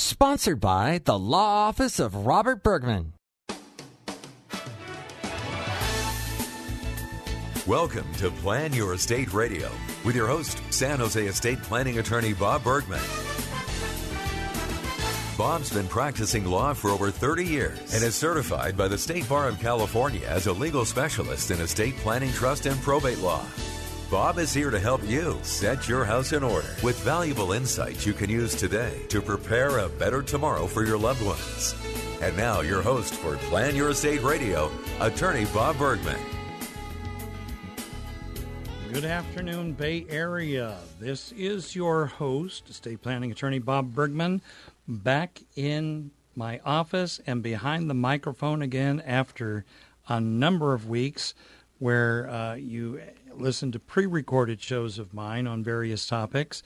Sponsored by the Law Office of Robert Bergman. Welcome to Plan Your Estate Radio with your host, San Jose estate planning attorney Bob Bergman. Bob's been practicing law for over 30 years and is certified by the State Bar of California as a legal specialist in estate planning, trust, and probate law. Bob is here to help you set your house in order with valuable insights you can use today to prepare a better tomorrow for your loved ones. And now, your host for Plan Your Estate Radio, attorney Bob Bergman. Good afternoon, Bay Area. This is your host, estate planning attorney Bob Bergman, back in my office and behind the microphone again after a number of weeks where uh, you listen to pre recorded shows of mine on various topics.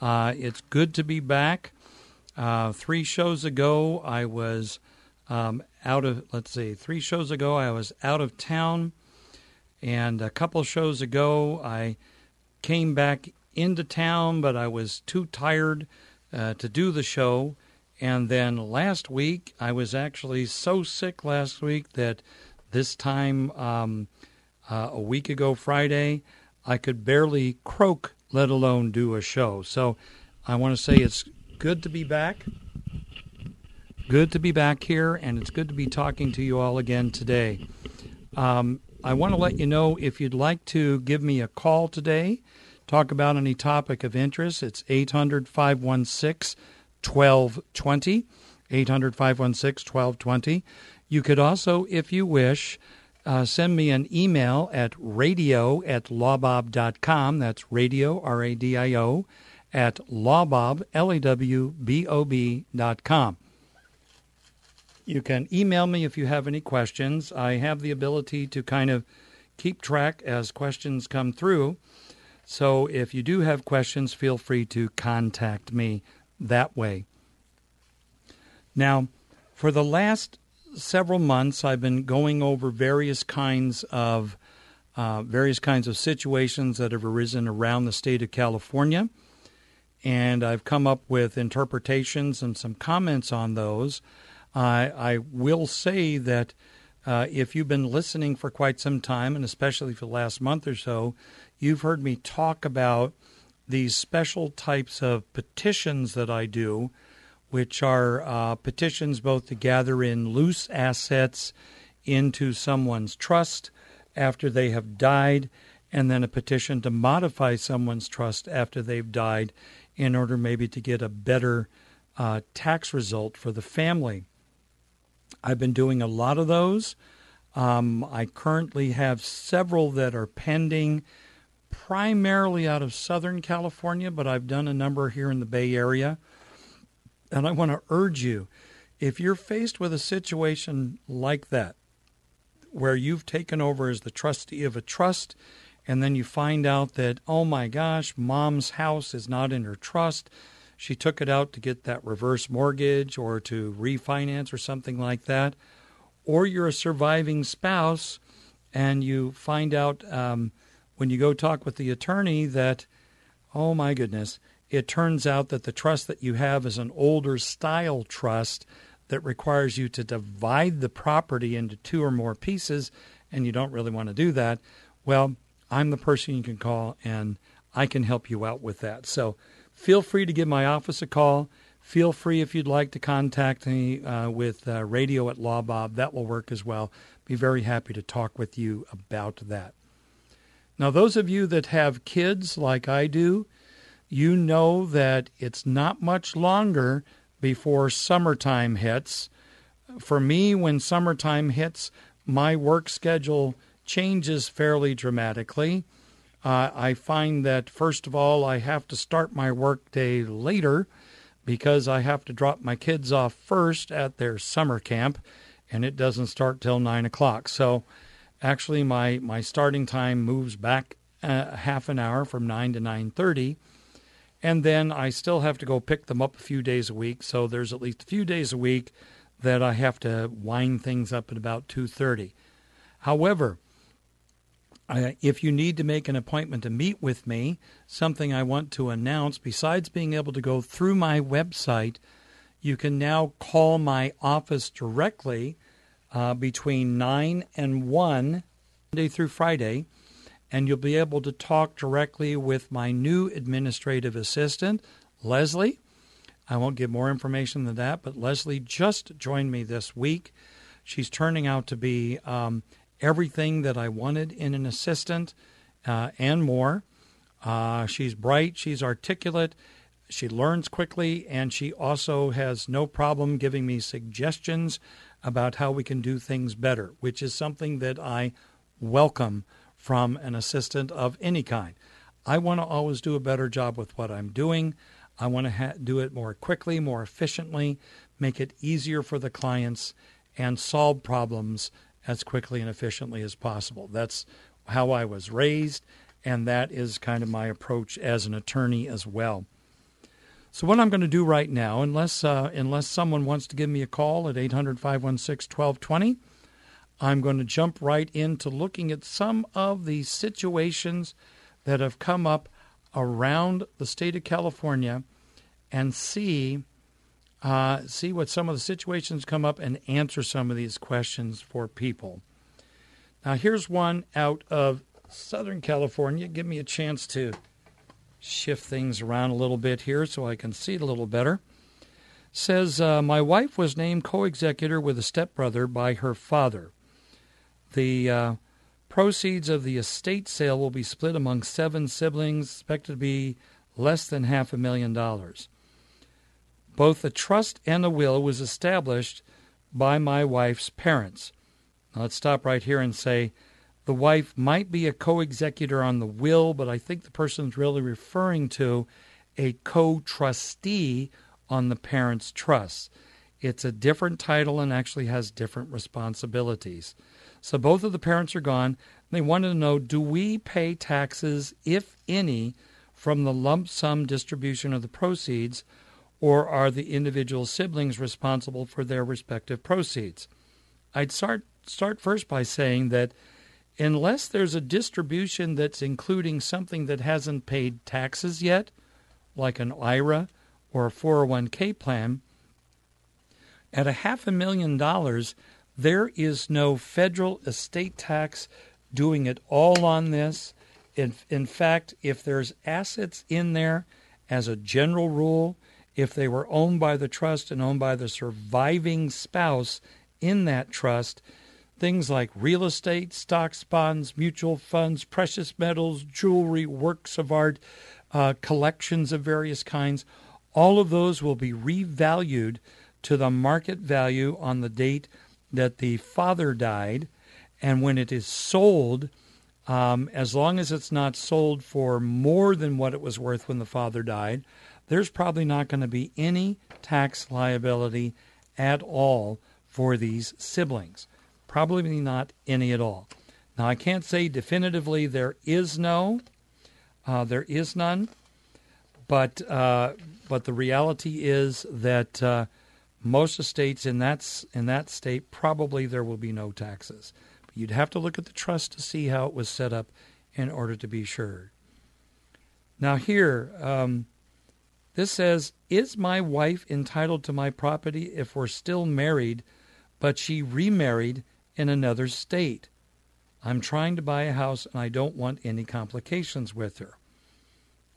Uh, it's good to be back. Uh, three shows ago, I was um, out of, let's see, three shows ago, I was out of town. And a couple shows ago, I came back into town, but I was too tired uh, to do the show. And then last week, I was actually so sick last week that this time, um, uh, a week ago Friday, I could barely croak, let alone do a show. So I want to say it's good to be back. Good to be back here, and it's good to be talking to you all again today. Um, I want to let you know if you'd like to give me a call today, talk about any topic of interest, it's 800 516 1220. 800 516 1220. You could also, if you wish, uh, send me an email at radio at lawbob.com. That's radio, R A D I O, at lawbob, L A W B O B dot com. You can email me if you have any questions. I have the ability to kind of keep track as questions come through. So if you do have questions, feel free to contact me that way. Now, for the last several months, I've been going over various kinds of uh, various kinds of situations that have arisen around the state of California, and I've come up with interpretations and some comments on those. I, I will say that uh, if you've been listening for quite some time, and especially for the last month or so, you've heard me talk about these special types of petitions that I do which are uh, petitions both to gather in loose assets into someone's trust after they have died, and then a petition to modify someone's trust after they've died in order maybe to get a better uh, tax result for the family. I've been doing a lot of those. Um, I currently have several that are pending, primarily out of Southern California, but I've done a number here in the Bay Area. And I want to urge you if you're faced with a situation like that, where you've taken over as the trustee of a trust, and then you find out that, oh my gosh, mom's house is not in her trust. She took it out to get that reverse mortgage or to refinance or something like that. Or you're a surviving spouse and you find out um, when you go talk with the attorney that, oh my goodness, it turns out that the trust that you have is an older style trust that requires you to divide the property into two or more pieces, and you don't really want to do that. Well, I'm the person you can call, and I can help you out with that. So feel free to give my office a call. Feel free if you'd like to contact me uh, with uh, radio at LawBob. That will work as well. Be very happy to talk with you about that. Now, those of you that have kids like I do, you know that it's not much longer before summertime hits. For me, when summertime hits, my work schedule changes fairly dramatically. Uh, I find that, first of all, I have to start my workday later because I have to drop my kids off first at their summer camp, and it doesn't start till nine o'clock. So, actually, my my starting time moves back uh, half an hour from nine to nine thirty, and then I still have to go pick them up a few days a week. So there's at least a few days a week that I have to wind things up at about two thirty. However, uh, if you need to make an appointment to meet with me, something I want to announce, besides being able to go through my website, you can now call my office directly uh, between 9 and 1, Monday through Friday, and you'll be able to talk directly with my new administrative assistant, Leslie. I won't give more information than that, but Leslie just joined me this week. She's turning out to be um, everything that I wanted in an assistant uh, and more. Uh, she's bright, she's articulate, she learns quickly, and she also has no problem giving me suggestions about how we can do things better, which is something that I welcome from an assistant of any kind. I want to always do a better job with what I'm doing. I want to ha- do it more quickly, more efficiently, make it easier for the clients, and solve problems as quickly and efficiently as possible. That's how I was raised, and that is kind of my approach as an attorney as well. So what I'm going to do right now, unless uh, unless someone wants to give me a call at 800-516-1220, I'm going to jump right into looking at some of the situations that have come up around the state of California and see uh, see what some of the situations come up and answer some of these questions for people. Now, here's one out of Southern California. Give me a chance to shift things around a little bit here so I can see it a little better. Says, uh, My wife was named co executor with a stepbrother by her father. The uh, proceeds of the estate sale will be split among seven siblings, expected to be less than half a million dollars. Both the trust and the will was established by my wife's parents. Now let's stop right here and say the wife might be a co executor on the will, but I think the person's really referring to a co trustee on the parents' trust. It's a different title and actually has different responsibilities. So both of the parents are gone. They wanted to know do we pay taxes, if any, from the lump sum distribution of the proceeds? or are the individual siblings responsible for their respective proceeds? I'd start start first by saying that unless there's a distribution that's including something that hasn't paid taxes yet, like an IRA or a 401k plan, at a half a million dollars, there is no federal estate tax doing it all on this. In, in fact, if there's assets in there, as a general rule, if they were owned by the trust and owned by the surviving spouse in that trust, things like real estate, stocks, bonds, mutual funds, precious metals, jewelry, works of art, uh, collections of various kinds, all of those will be revalued to the market value on the date that the father died. And when it is sold, um, as long as it's not sold for more than what it was worth when the father died, there's probably not going to be any tax liability at all for these siblings. Probably not any at all. Now, I can't say definitively there is no, uh, there is none, but uh, but the reality is that uh, most estates in that in that state probably there will be no taxes. But you'd have to look at the trust to see how it was set up in order to be sure. Now here, um, this says, Is my wife entitled to my property if we're still married, but she remarried in another state? I'm trying to buy a house and I don't want any complications with her.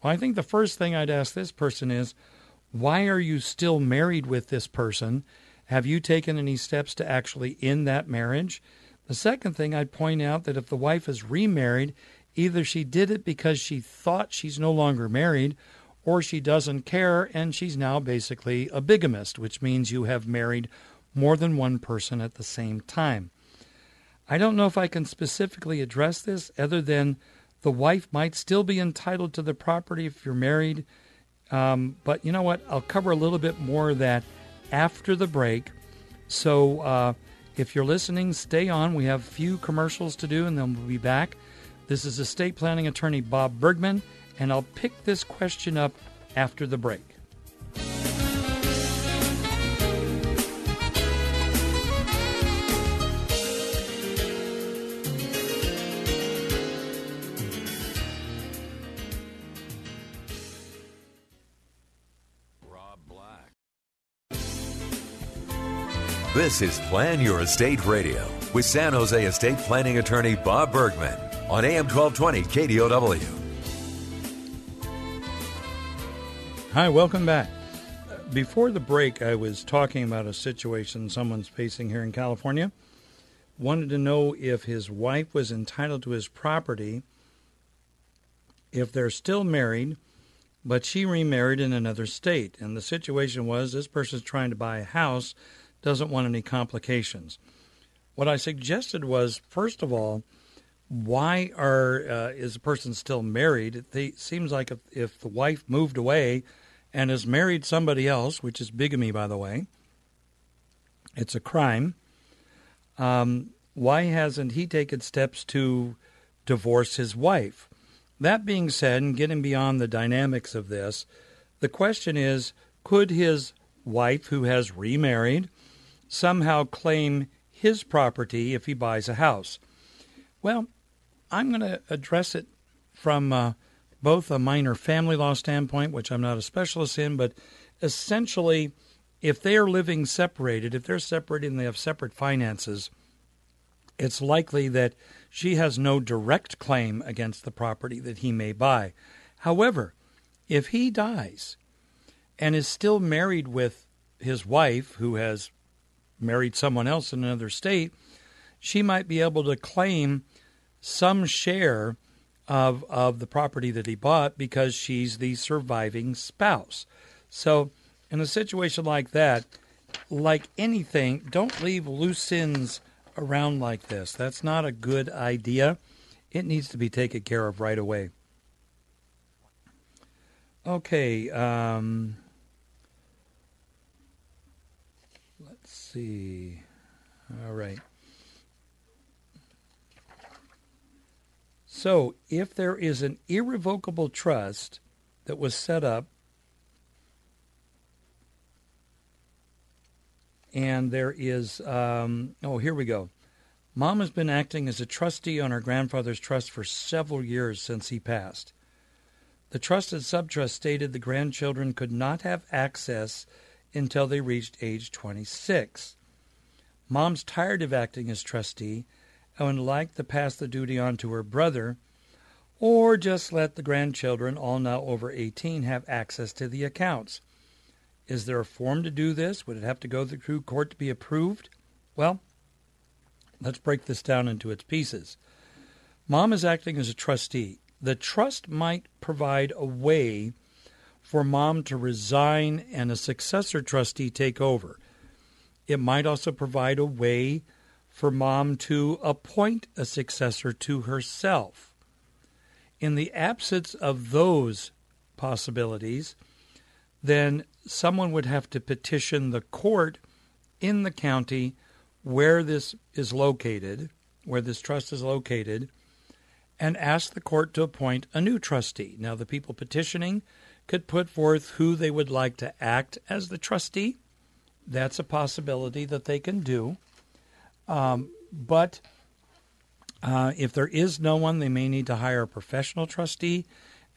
Well, I think the first thing I'd ask this person is, Why are you still married with this person? Have you taken any steps to actually end that marriage? The second thing I'd point out that if the wife is remarried, either she did it because she thought she's no longer married or she doesn't care and she's now basically a bigamist, which means you have married more than one person at the same time. I don't know if I can specifically address this other than the wife might still be entitled to the property if you're married. Um, but you know what? I'll cover a little bit more of that after the break. So uh, if you're listening, stay on. We have a few commercials to do, and then we'll be back. This is estate planning attorney Bob Bergman, and I'll pick this question up after the break. This is Plan Your Estate Radio with San Jose estate planning attorney Bob Bergman on AM 1220 KDOW. Hi, welcome back. Before the break, I was talking about a situation someone's facing here in California. Wanted to know if his wife was entitled to his property if they're still married, but she remarried in another state. And the situation was this person's trying to buy a house doesn't want any complications. What I suggested was, first of all, why are uh, is the person still married? It seems like if, if the wife moved away and has married somebody else, which is bigamy, by the way, it's a crime. Um, why hasn't he taken steps to divorce his wife? That being said, and getting beyond the dynamics of this, the question is could his wife, who has remarried, somehow claim his property if he buys a house? Well, I'm going to address it from uh, both a minor family law standpoint, which I'm not a specialist in, but essentially, if they are living separated, if they're separated and they have separate finances, it's likely that she has no direct claim against the property that he may buy. However, if he dies and is still married with his wife, who has married someone else in another state, she might be able to claim some share of of the property that he bought because she's the surviving spouse. So, in a situation like that, like anything, don't leave loose ends around like this. That's not a good idea. It needs to be taken care of right away. Okay, um, see. All right. So, if there is an irrevocable trust that was set up and there is, um, oh, here we go. Mom has been acting as a trustee on her grandfather's trust for several years since he passed. The trust and subtrust stated the grandchildren could not have access until they reached age 26. Mom's tired of acting as trustee and would like to pass the duty on to her brother, or just let the grandchildren, all now over 18, have access to the accounts. Is there a form to do this? Would it have to go through court to be approved? Well, let's break this down into its pieces. Mom is acting as a trustee. The trust might provide a way for mom to resign and a successor trustee take over. It might also provide a way for mom to appoint a successor to herself. In the absence of those possibilities, then someone would have to petition the court in the county where this is located, where this trust is located, and ask the court to appoint a new trustee. Now, the people petitioning could put forth who they would like to act as the trustee. That's a possibility that they can do. Um, but uh, if there is no one, they may need to hire a professional trustee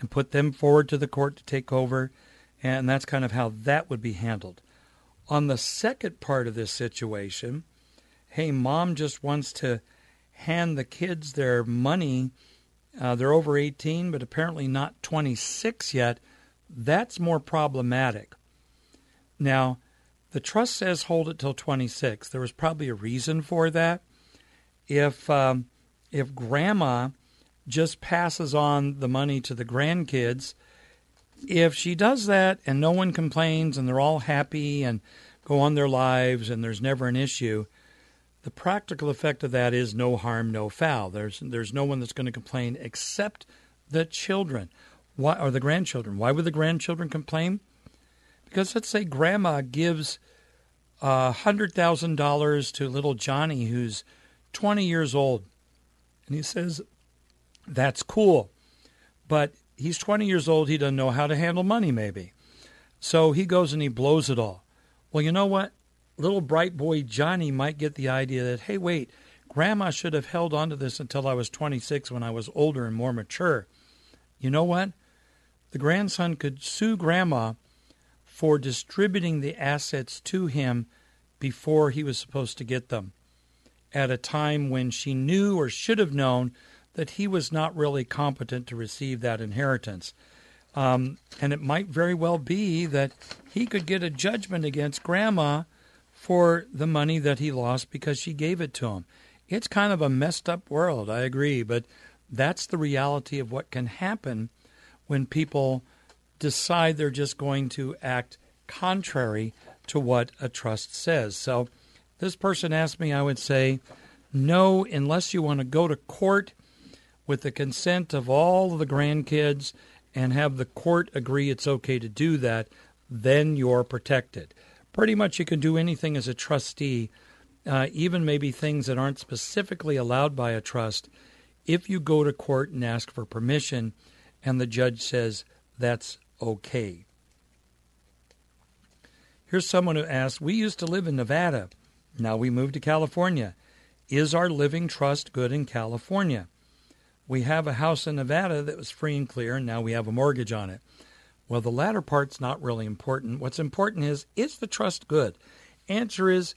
and put them forward to the court to take over. And that's kind of how that would be handled. On the second part of this situation, hey, mom just wants to hand the kids their money. Uh, they're over 18, but apparently not 26 yet. That's more problematic. Now, the trust says hold it till 26. There was probably a reason for that. If um, if grandma just passes on the money to the grandkids, if she does that and no one complains and they're all happy and go on their lives and there's never an issue, the practical effect of that is no harm, no foul. There's there's no one that's going to complain except the children. Why or the grandchildren? Why would the grandchildren complain? Because let's say grandma gives a hundred thousand dollars to little Johnny who's twenty years old, and he says, "That's cool," but he's twenty years old. He doesn't know how to handle money, maybe. So he goes and he blows it all. Well, you know what? Little bright boy Johnny might get the idea that, hey, wait, grandma should have held on to this until I was 26 when I was older and more mature. You know what? The grandson could sue grandma for distributing the assets to him before he was supposed to get them at a time when she knew or should have known that he was not really competent to receive that inheritance. Um, and it might very well be that he could get a judgment against grandma for the money that he lost because she gave it to him. It's kind of a messed up world, I agree, but that's the reality of what can happen when people decide they're just going to act contrary to what a trust says. So, this person asked me, I would say, no, unless you want to go to court with the consent of all of the grandkids and have the court agree it's okay to do that, then you're protected. Pretty much you can do anything as a trustee, uh, even maybe things that aren't specifically allowed by a trust, if you go to court and ask for permission and the judge says that's okay. Here's someone who asked We used to live in Nevada. Now we moved to California. Is our living trust good in California? we have a house in Nevada that was free and clear, and now we have a mortgage on it. Well, the latter part's not really important. What's important is is the trust good? Answer is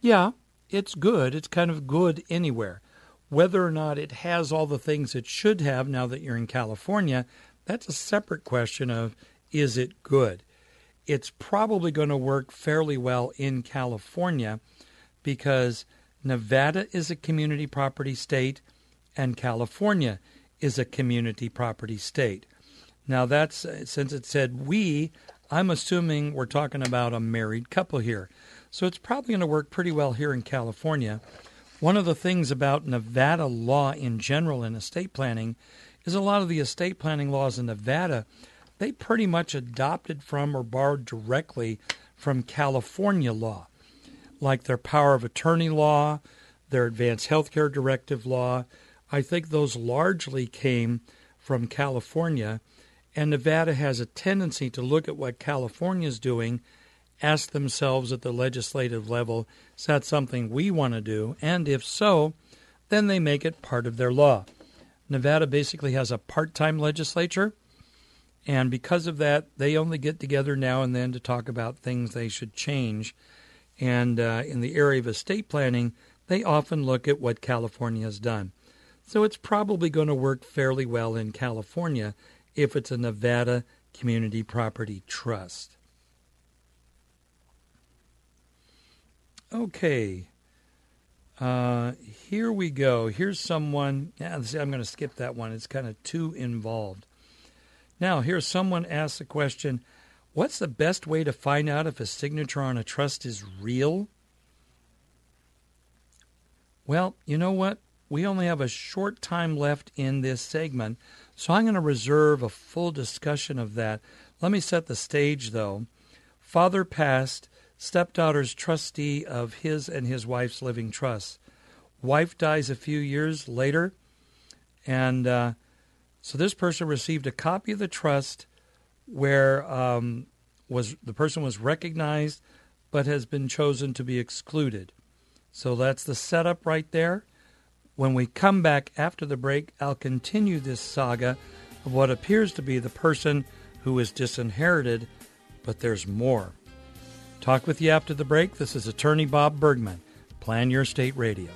yeah, it's good. It's kind of good anywhere. Whether or not it has all the things it should have now that you're in California, that's a separate question of is it good? It's probably going to work fairly well in California because Nevada is a community property state and California is a community property state. Now, that's uh, since it said we, I'm assuming we're talking about a married couple here. So it's probably going to work pretty well here in California. One of the things about Nevada law in general in estate planning is a lot of the estate planning laws in Nevada, they pretty much adopted from or borrowed directly from California law, like their power of attorney law, their advanced health care directive law, I think those largely came from California, and Nevada has a tendency to look at what California is doing, ask themselves at the legislative level, is that something we want to do? And if so, then they make it part of their law. Nevada basically has a part time legislature, and because of that, they only get together now and then to talk about things they should change. And uh, in the area of estate planning, they often look at what California has done. So it's probably going to work fairly well in California if it's a Nevada Community Property Trust. Okay. Uh, here we go. Here's someone. Yeah, I'm going to skip that one. It's kind of too involved. Now, here's someone asks a question What's the best way to find out if a signature on a trust is real? Well, you know what? we only have a short time left in this segment, so I'm going to reserve a full discussion of that. Let me set the stage, though. Father passed, stepdaughter's trustee of his and his wife's living trust. Wife dies a few years later, and uh, so this person received a copy of the trust where um, was the person was recognized but has been chosen to be excluded. So that's the setup right there. When we come back after the break, I'll continue this saga of what appears to be the person who is disinherited, but there's more. Talk with you after the break. This is attorney Bob Bergman. Plan Your Estate Radio.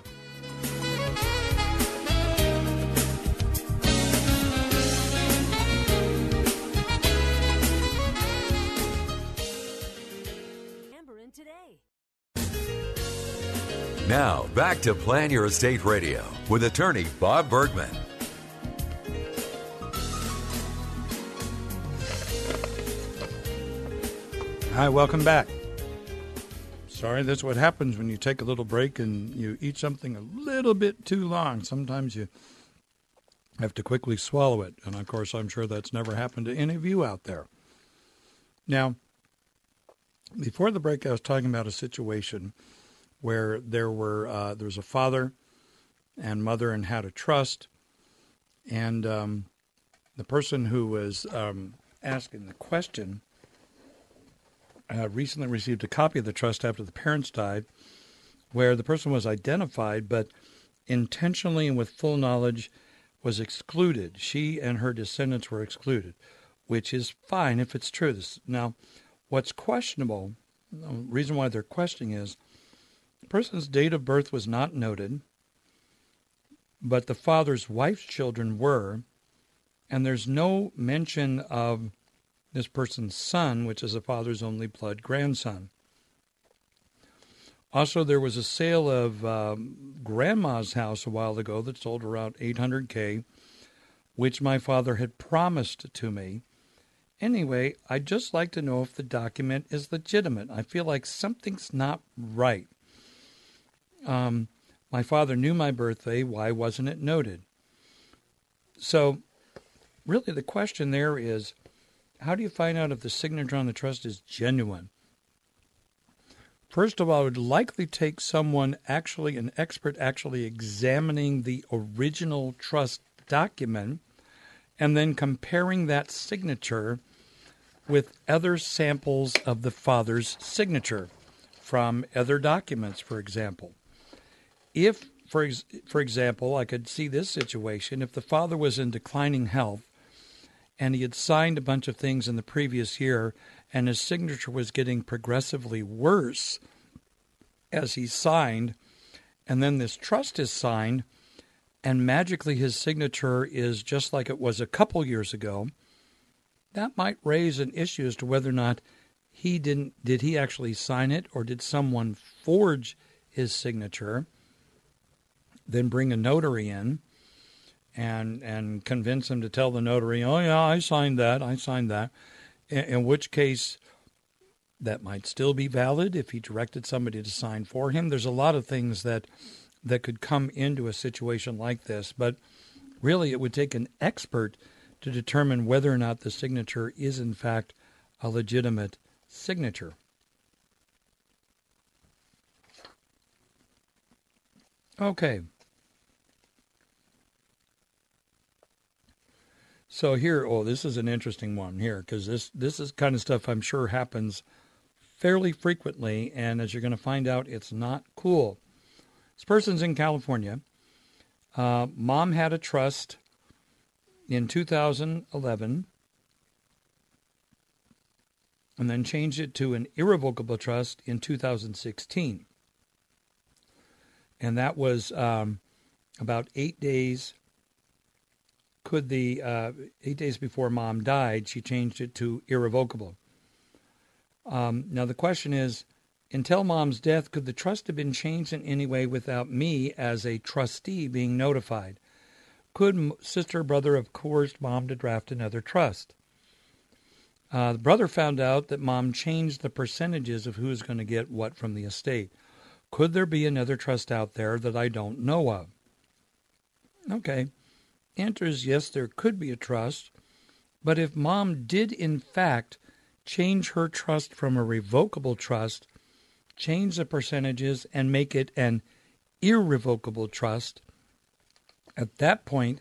Now, back to Plan Your Estate Radio with attorney Bob Bergman. Hi, welcome back. Sorry, that's what happens when you take a little break and you eat something a little bit too long. Sometimes you have to quickly swallow it. And of course, I'm sure that's never happened to any of you out there. Now, before the break, I was talking about a situation where there were uh, there was a father and mother and had a trust, and um, the person who was um, asking the question uh, recently received a copy of the trust after the parents died, where the person was identified, but intentionally and with full knowledge was excluded. She and her descendants were excluded, which is fine if it's true. This, now, what's questionable, the reason why they're questioning is the person's date of birth was not noted, but the father's wife's children were, and there's no mention of this person's son, which is the father's only blood grandson. Also, there was a sale of um, grandma's house a while ago that sold around 800k, which my father had promised to me. Anyway, I'd just like to know if the document is legitimate. I feel like something's not right. Um, my father knew my birthday. Why wasn't it noted? So, really, the question there is how do you find out if the signature on the trust is genuine? First of all, it would likely take someone actually, an expert, actually examining the original trust document and then comparing that signature with other samples of the father's signature from other documents, for example. If, for, ex- for example, I could see this situation if the father was in declining health and he had signed a bunch of things in the previous year and his signature was getting progressively worse as he signed, and then this trust is signed, and magically his signature is just like it was a couple years ago, that might raise an issue as to whether or not he didn't did he actually sign it or did someone forge his signature then bring a notary in and and convince him to tell the notary, "Oh yeah, I signed that. I signed that." In, in, which case, that might still be valid if he directed somebody to sign for him. There's a lot of things that that could come into a situation like this, but really, it would take an expert to determine whether or not the signature is in fact a legitimate signature. Okay. So here, oh, this is an interesting one here because this this is kind of stuff I'm sure happens fairly frequently, and as you're going to find out, it's not cool. This person's in California. Uh, mom had a trust in 2011 and then changed it to an irrevocable trust in 2016. And that was um, about eight days could the uh, eight days before mom died, she changed it to irrevocable. Um, now the question is, until mom's death, could the trust have been changed in any way without me as a trustee being notified? Could sister or brother have coerced mom to draft another trust? Uh, the brother found out that mom changed the percentages of who's going to get what from the estate. Could there be another trust out there that I don't know of? Okay enters, yes, there could be a trust, but if mom did in fact change her trust from a revocable trust, change the percentages, and make it an irrevocable trust, at that point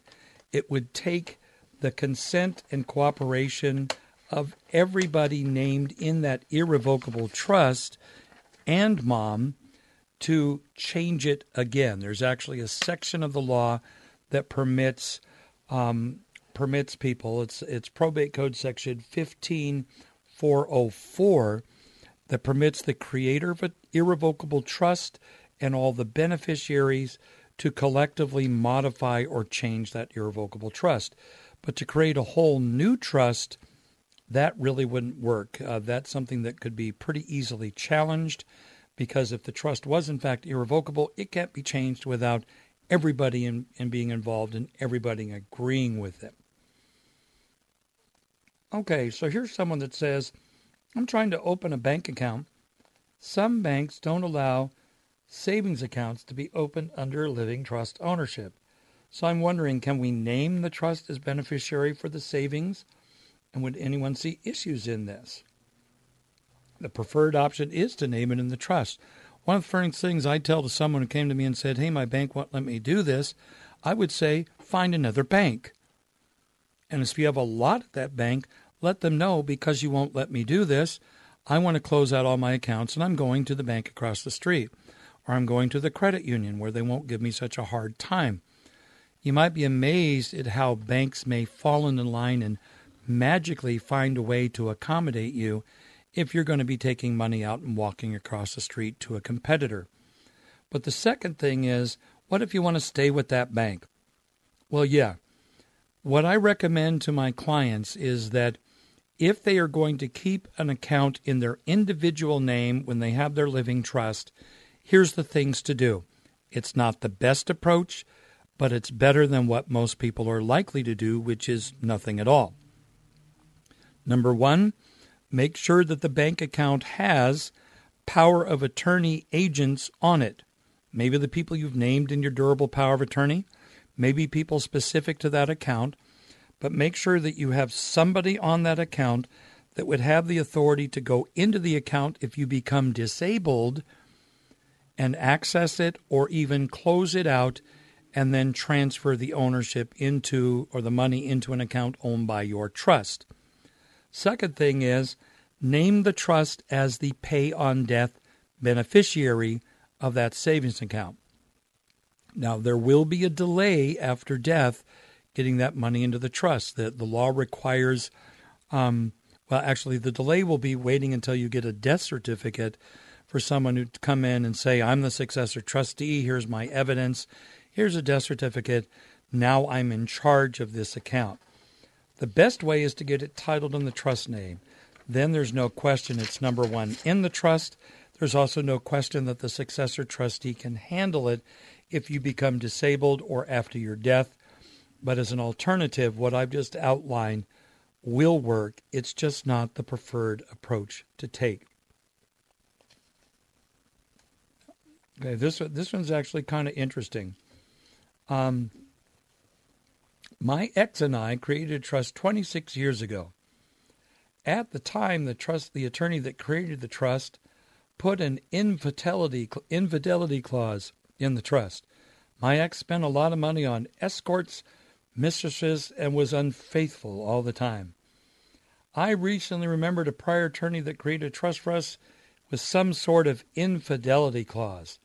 it would take the consent and cooperation of everybody named in that irrevocable trust and mom to change it again. There's actually a section of the law that permits um, permits people. It's it's probate code section fifteen four oh four that permits the creator of an irrevocable trust and all the beneficiaries to collectively modify or change that irrevocable trust. But to create a whole new trust, that really wouldn't work. Uh, that's something that could be pretty easily challenged because if the trust was in fact irrevocable, it can't be changed without everybody in, in being involved and everybody agreeing with it. Okay, so here's someone that says, I'm trying to open a bank account. Some banks don't allow savings accounts to be opened under living trust ownership. So I'm wondering can we name the trust as beneficiary for the savings? And would anyone see issues in this? The preferred option is to name it in the trust. One of the first things I tell to someone who came to me and said, Hey, my bank won't let me do this, I would say, find another bank. And if you have a lot at that bank, let them know because you won't let me do this. I want to close out all my accounts and I'm going to the bank across the street. Or I'm going to the credit union where they won't give me such a hard time. You might be amazed at how banks may fall into line and magically find a way to accommodate you if you're going to be taking money out and walking across the street to a competitor. But the second thing is, what if you want to stay with that bank? Well, yeah. What I recommend to my clients is that if they are going to keep an account in their individual name when they have their living trust, here's the things to do. It's not the best approach, but it's better than what most people are likely to do, which is nothing at all. Number one, make sure that the bank account has power of attorney agents on it. Maybe the people you've named in your durable power of attorney, maybe people specific to that account, but make sure that you have somebody on that account that would have the authority to go into the account if you become disabled and access it or even close it out and then transfer the ownership into or the money into an account owned by your trust. Second thing is name the trust as the pay on death beneficiary of that savings account. Now, there will be a delay after death getting that money into the trust. The, the law requires, um, well, actually, the delay will be waiting until you get a death certificate for someone to come in and say, I'm the successor trustee, here's my evidence, here's a death certificate, now I'm in charge of this account. The best way is to get it titled in the trust name. Then there's no question it's number one in the trust. There's also no question that the successor trustee can handle it if you become disabled or after your death. But as an alternative, what I've just outlined will work. It's just not the preferred approach to take. Okay, this this one's actually kind of interesting. Um, my ex and I created a trust 26 years ago. At the time, the trust, the attorney that created the trust, put an infidelity infidelity clause in the trust. My ex spent a lot of money on escorts, mistresses, and was unfaithful all the time. I recently remembered a prior attorney that created a trust for us with some sort of infidelity clause.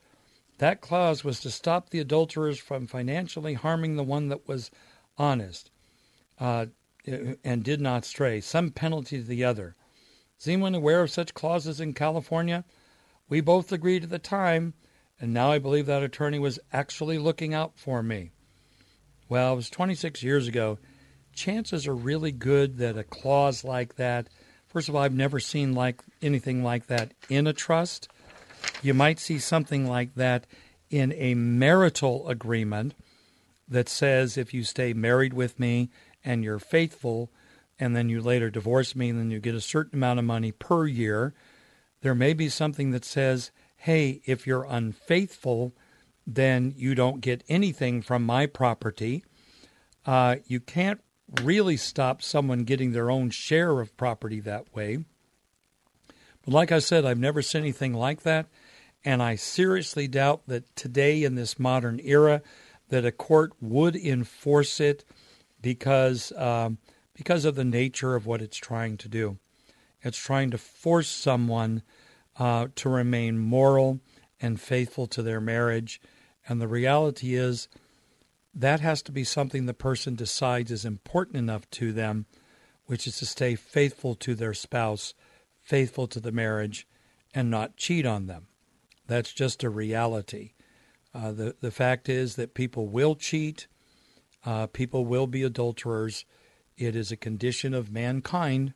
That clause was to stop the adulterers from financially harming the one that was honest uh, and did not stray, some penalty to the other. Is anyone aware of such clauses in California? We both agreed at the time, and now I believe that attorney was actually looking out for me. Well, it was 26 years ago. Chances are really good that a clause like that, first of all, I've never seen like anything like that in a trust. You might see something like that in a marital agreement that says if you stay married with me and you're faithful, and then you later divorce me, and then you get a certain amount of money per year there may be something that says, hey, if you're unfaithful, then you don't get anything from my property. Uh, you can't really stop someone getting their own share of property that way. But like I said, I've never seen anything like that. And I seriously doubt that today in this modern era that a court would enforce it because um, because of the nature of what it's trying to do. It's trying to force someone uh, to remain moral and faithful to their marriage. And the reality is that has to be something the person decides is important enough to them, which is to stay faithful to their spouse, faithful to the marriage, and not cheat on them. That's just a reality. Uh, the, the fact is that people will cheat, uh, people will be adulterers. It is a condition of mankind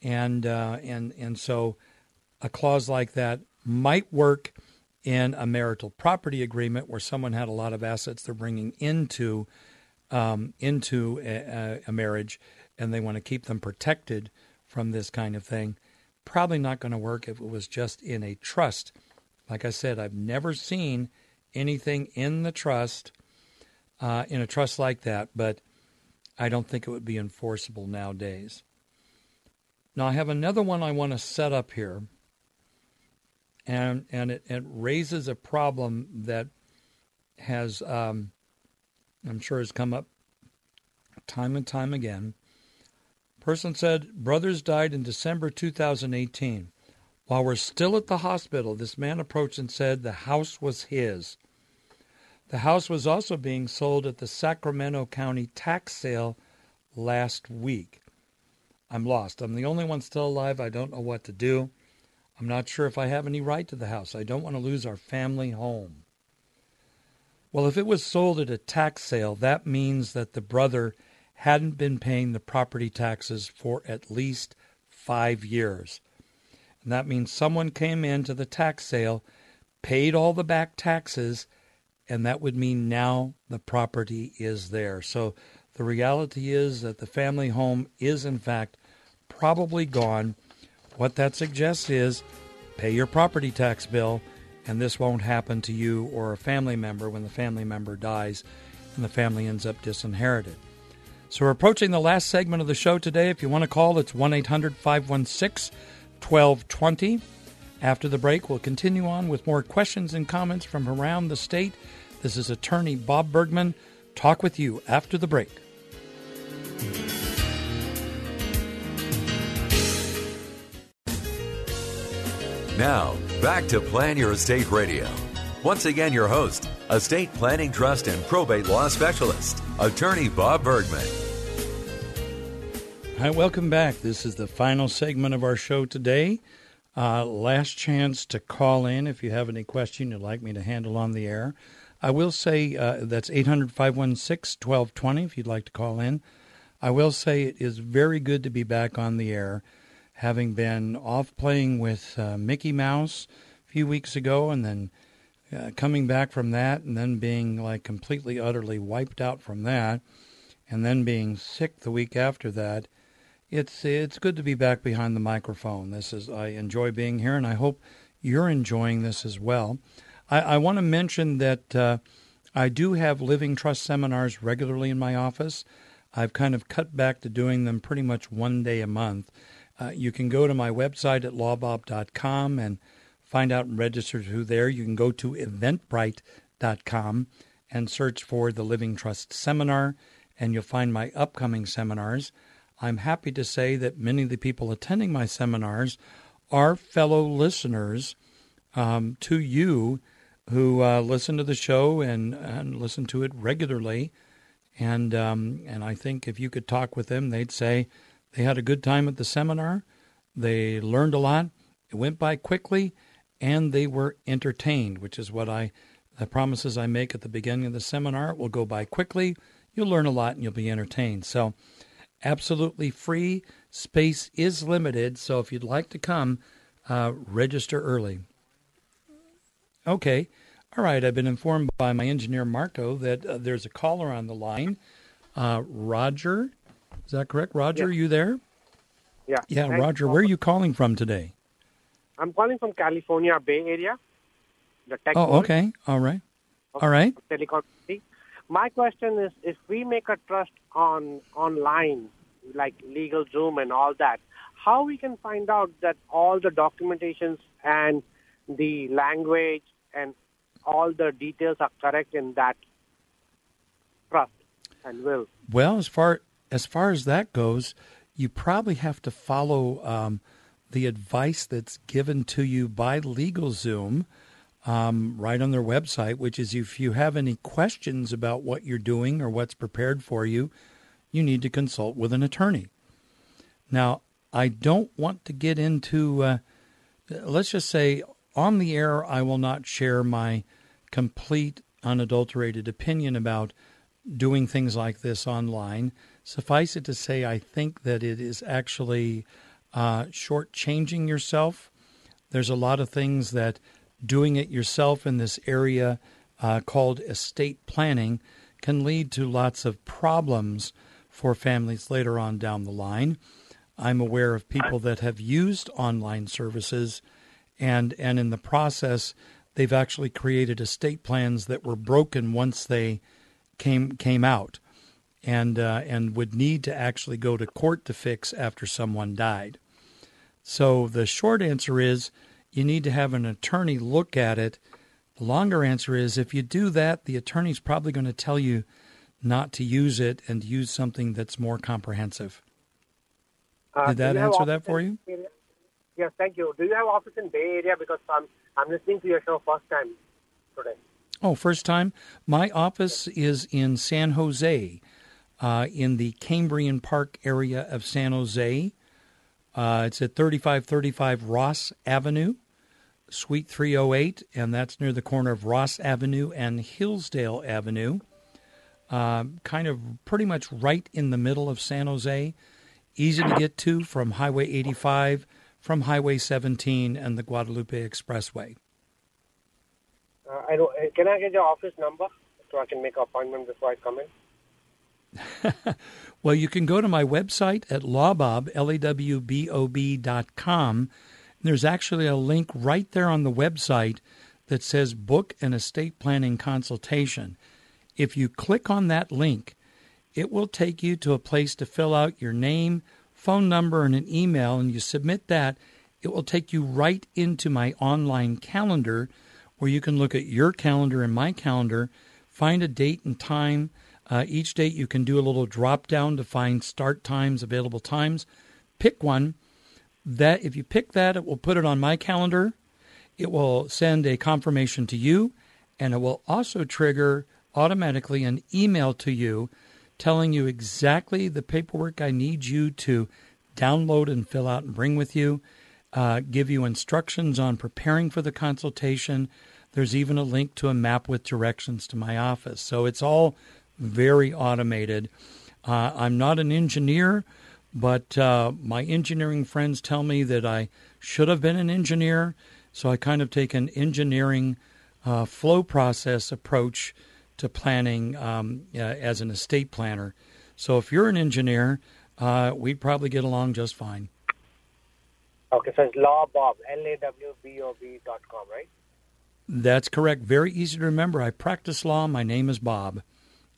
and uh, and and so a clause like that might work in a marital property agreement where someone had a lot of assets they're bringing into um, into a, a marriage and they want to keep them protected from this kind of thing. Probably not going to work if it was just in a trust. Like I said, I've never seen anything in the trust uh, in a trust like that, but I don't think it would be enforceable nowadays. Now, I have another one I want to set up here, and and it, it raises a problem that has, um, I'm sure, has come up time and time again. Person said, Brothers died in December 2018. While we're still at the hospital, this man approached and said the house was his. The house was also being sold at the Sacramento County tax sale last week. I'm lost. I'm the only one still alive. I don't know what to do. I'm not sure if I have any right to the house. I don't want to lose our family home. Well, if it was sold at a tax sale, that means that the brother hadn't been paying the property taxes for at least five years. And that means someone came into the tax sale, paid all the back taxes, and that would mean now the property is there. So the reality is that the family home is, in fact, probably gone. What that suggests is pay your property tax bill, and this won't happen to you or a family member when the family member dies and the family ends up disinherited. So we're approaching the last segment of the show today. If you want to call, it's 1 800 516 1220. After the break, we'll continue on with more questions and comments from around the state. This is attorney Bob Bergman. Talk with you after the break. Now, back to Plan Your Estate Radio. Once again, your host, estate planning, trust, and probate law specialist, attorney Bob Bergman. Hi, welcome back. This is the final segment of our show today. Uh, last chance to call in if you have any question you'd like me to handle on the air. I will say uh, that's 800 516 1220 if you'd like to call in. I will say it is very good to be back on the air, having been off playing with uh, Mickey Mouse a few weeks ago and then uh, coming back from that and then being like completely, utterly wiped out from that and then being sick the week after that. It's it's good to be back behind the microphone. This is I enjoy being here, and I hope you're enjoying this as well. I, I want to mention that uh, I do have living trust seminars regularly in my office. I've kind of cut back to doing them pretty much one day a month. Uh, you can go to my website at lawbob.com and find out and register to there. You can go to eventbrite.com and search for the Living Trust Seminar, and you'll find my upcoming seminars. I'm happy to say that many of the people attending my seminars are fellow listeners um, to you who uh, listen to the show and, and listen to it regularly. And um, and I think if you could talk with them, they'd say they had a good time at the seminar. They learned a lot. It went by quickly, and they were entertained, which is what I the promises I make at the beginning of the seminar. It will go by quickly. You'll learn a lot, and you'll be entertained. So, absolutely free. Space is limited, so if you'd like to come, uh, register early. Okay. All right. I've been informed by my engineer, Marco, that uh, there's a caller on the line. Uh, Roger, is that correct? Roger, Yeah. are you there? Yeah. Yeah, Thanks Roger, where are you calling from today? I'm calling from California Bay Area, the tech Oh, world okay. All right. of All right. Telecom. My question is, if we make a trust on online, like LegalZoom and all that, how we can find out that all the documentations and the language and all the details are correct in that trust and will? Well, as far as far as that goes, you probably have to follow um, the advice that's given to you by LegalZoom um, right on their website, which is if you have any questions about what you're doing or what's prepared for you, you need to consult with an attorney. Now, I don't want to get into, uh, let's just say, on the air, I will not share my complete, unadulterated opinion about doing things like this online. Suffice it to say, I think that it is actually uh, shortchanging yourself. There's a lot of things that doing it yourself in this area uh, called estate planning can lead to lots of problems for families later on down the line. I'm aware of people that have used online services and and in the process they've actually created estate plans that were broken once they came came out, and uh, and would need to actually go to court to fix after someone died. So the short answer is you need to have an attorney look at it. The longer answer is if you do that, the attorney's probably going to tell you not to use it and use something that's more comprehensive. Uh, Did that answer that for you? Area? Yes, thank you. Do you have office in Bay Area? Because I'm I'm listening to your show first time today. Oh, first time. My office is in San Jose, uh, in the Cambrian Park area of San Jose. Uh, it's at 3535 Ross Avenue, Suite 308, and that's near the corner of Ross Avenue and Hillsdale Avenue. Uh, kind of pretty much right in the middle of San Jose. Easy to get to from Highway 85, from Highway 17, and the Guadalupe Expressway. Uh, I don't, uh, can I get your office number so I can make an appointment before I come in? Well, you can go to my website at lawbob, L-A-W-B-O-B dot com. There's actually a link right there on the website that says book an estate planning consultation. If you click on that link, it will take you to a place to fill out your name, phone number, and an email, and you submit that. It will take you right into my online calendar where you can look at your calendar and my calendar, find a date and time. Uh, each date you can do a little drop down to find start times, available times. Pick one. That if you pick that, it will put it on my calendar. It will send a confirmation to you, and it will also trigger automatically an email to you telling you exactly the paperwork I need you to download and fill out and bring with you. Uh, give you instructions on preparing for the consultation. There's even a link to a map with directions to my office. So it's all very automated. Uh, I'm not an engineer, but uh, my engineering friends tell me that I should have been an engineer. So I kind of take an engineering uh, flow process approach to planning um, uh, as an estate planner. So if you're an engineer, uh, we'd probably get along just fine. Okay, so it's lawbob, L-A-W-B-O-B dot com, right? That's correct. Very easy to remember. I practice law. My name is Bob.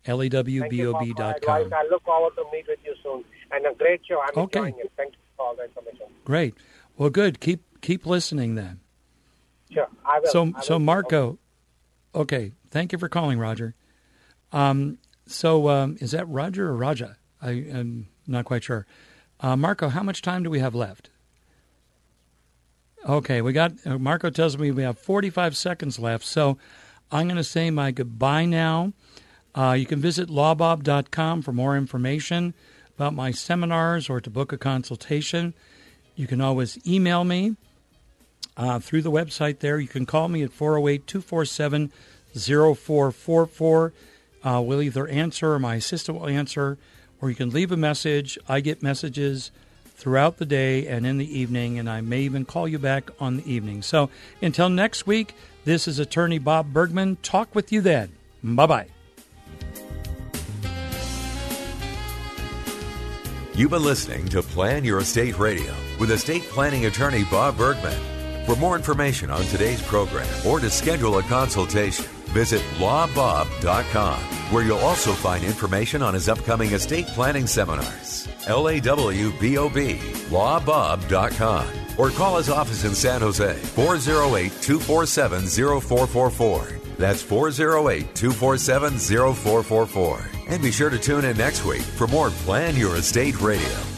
L-A-W-B-O-B dot com. I look forward to meet with you soon. And a great show. I'm Okay. enjoying it. Thank you for all the information. Great. Well, good. Keep keep listening then. Sure, I will. So I so will. Marco, okay. Thank you for calling, Roger. Um, so um, is that Roger or Raja? I am not quite sure. Uh, Marco, how much time do we have left? Okay, we got uh, Marco tells me we have 45 seconds left, so I'm going to say my goodbye now. Uh, you can visit lawbob.com for more information about my seminars or to book a consultation. You can always email me uh, through the website there. You can call me at 408 247 0444. Uh, we'll either answer or my assistant will answer, or you can leave a message. I get messages throughout the day and in the evening, and I may even call you back on the evening. So until next week, this is attorney Bob Bergman. Talk with you then. Bye bye. You've been listening to Plan Your Estate Radio with estate planning attorney Bob Bergman. For more information on today's program or to schedule a consultation, visit lawbob.com, where you'll also find information on his upcoming estate planning seminars. L A W B O B, lawbob.com, or call his office in San Jose, 408 247 0444. That's 408 247 0444. And be sure to tune in next week for more Plan Your Estate Radio.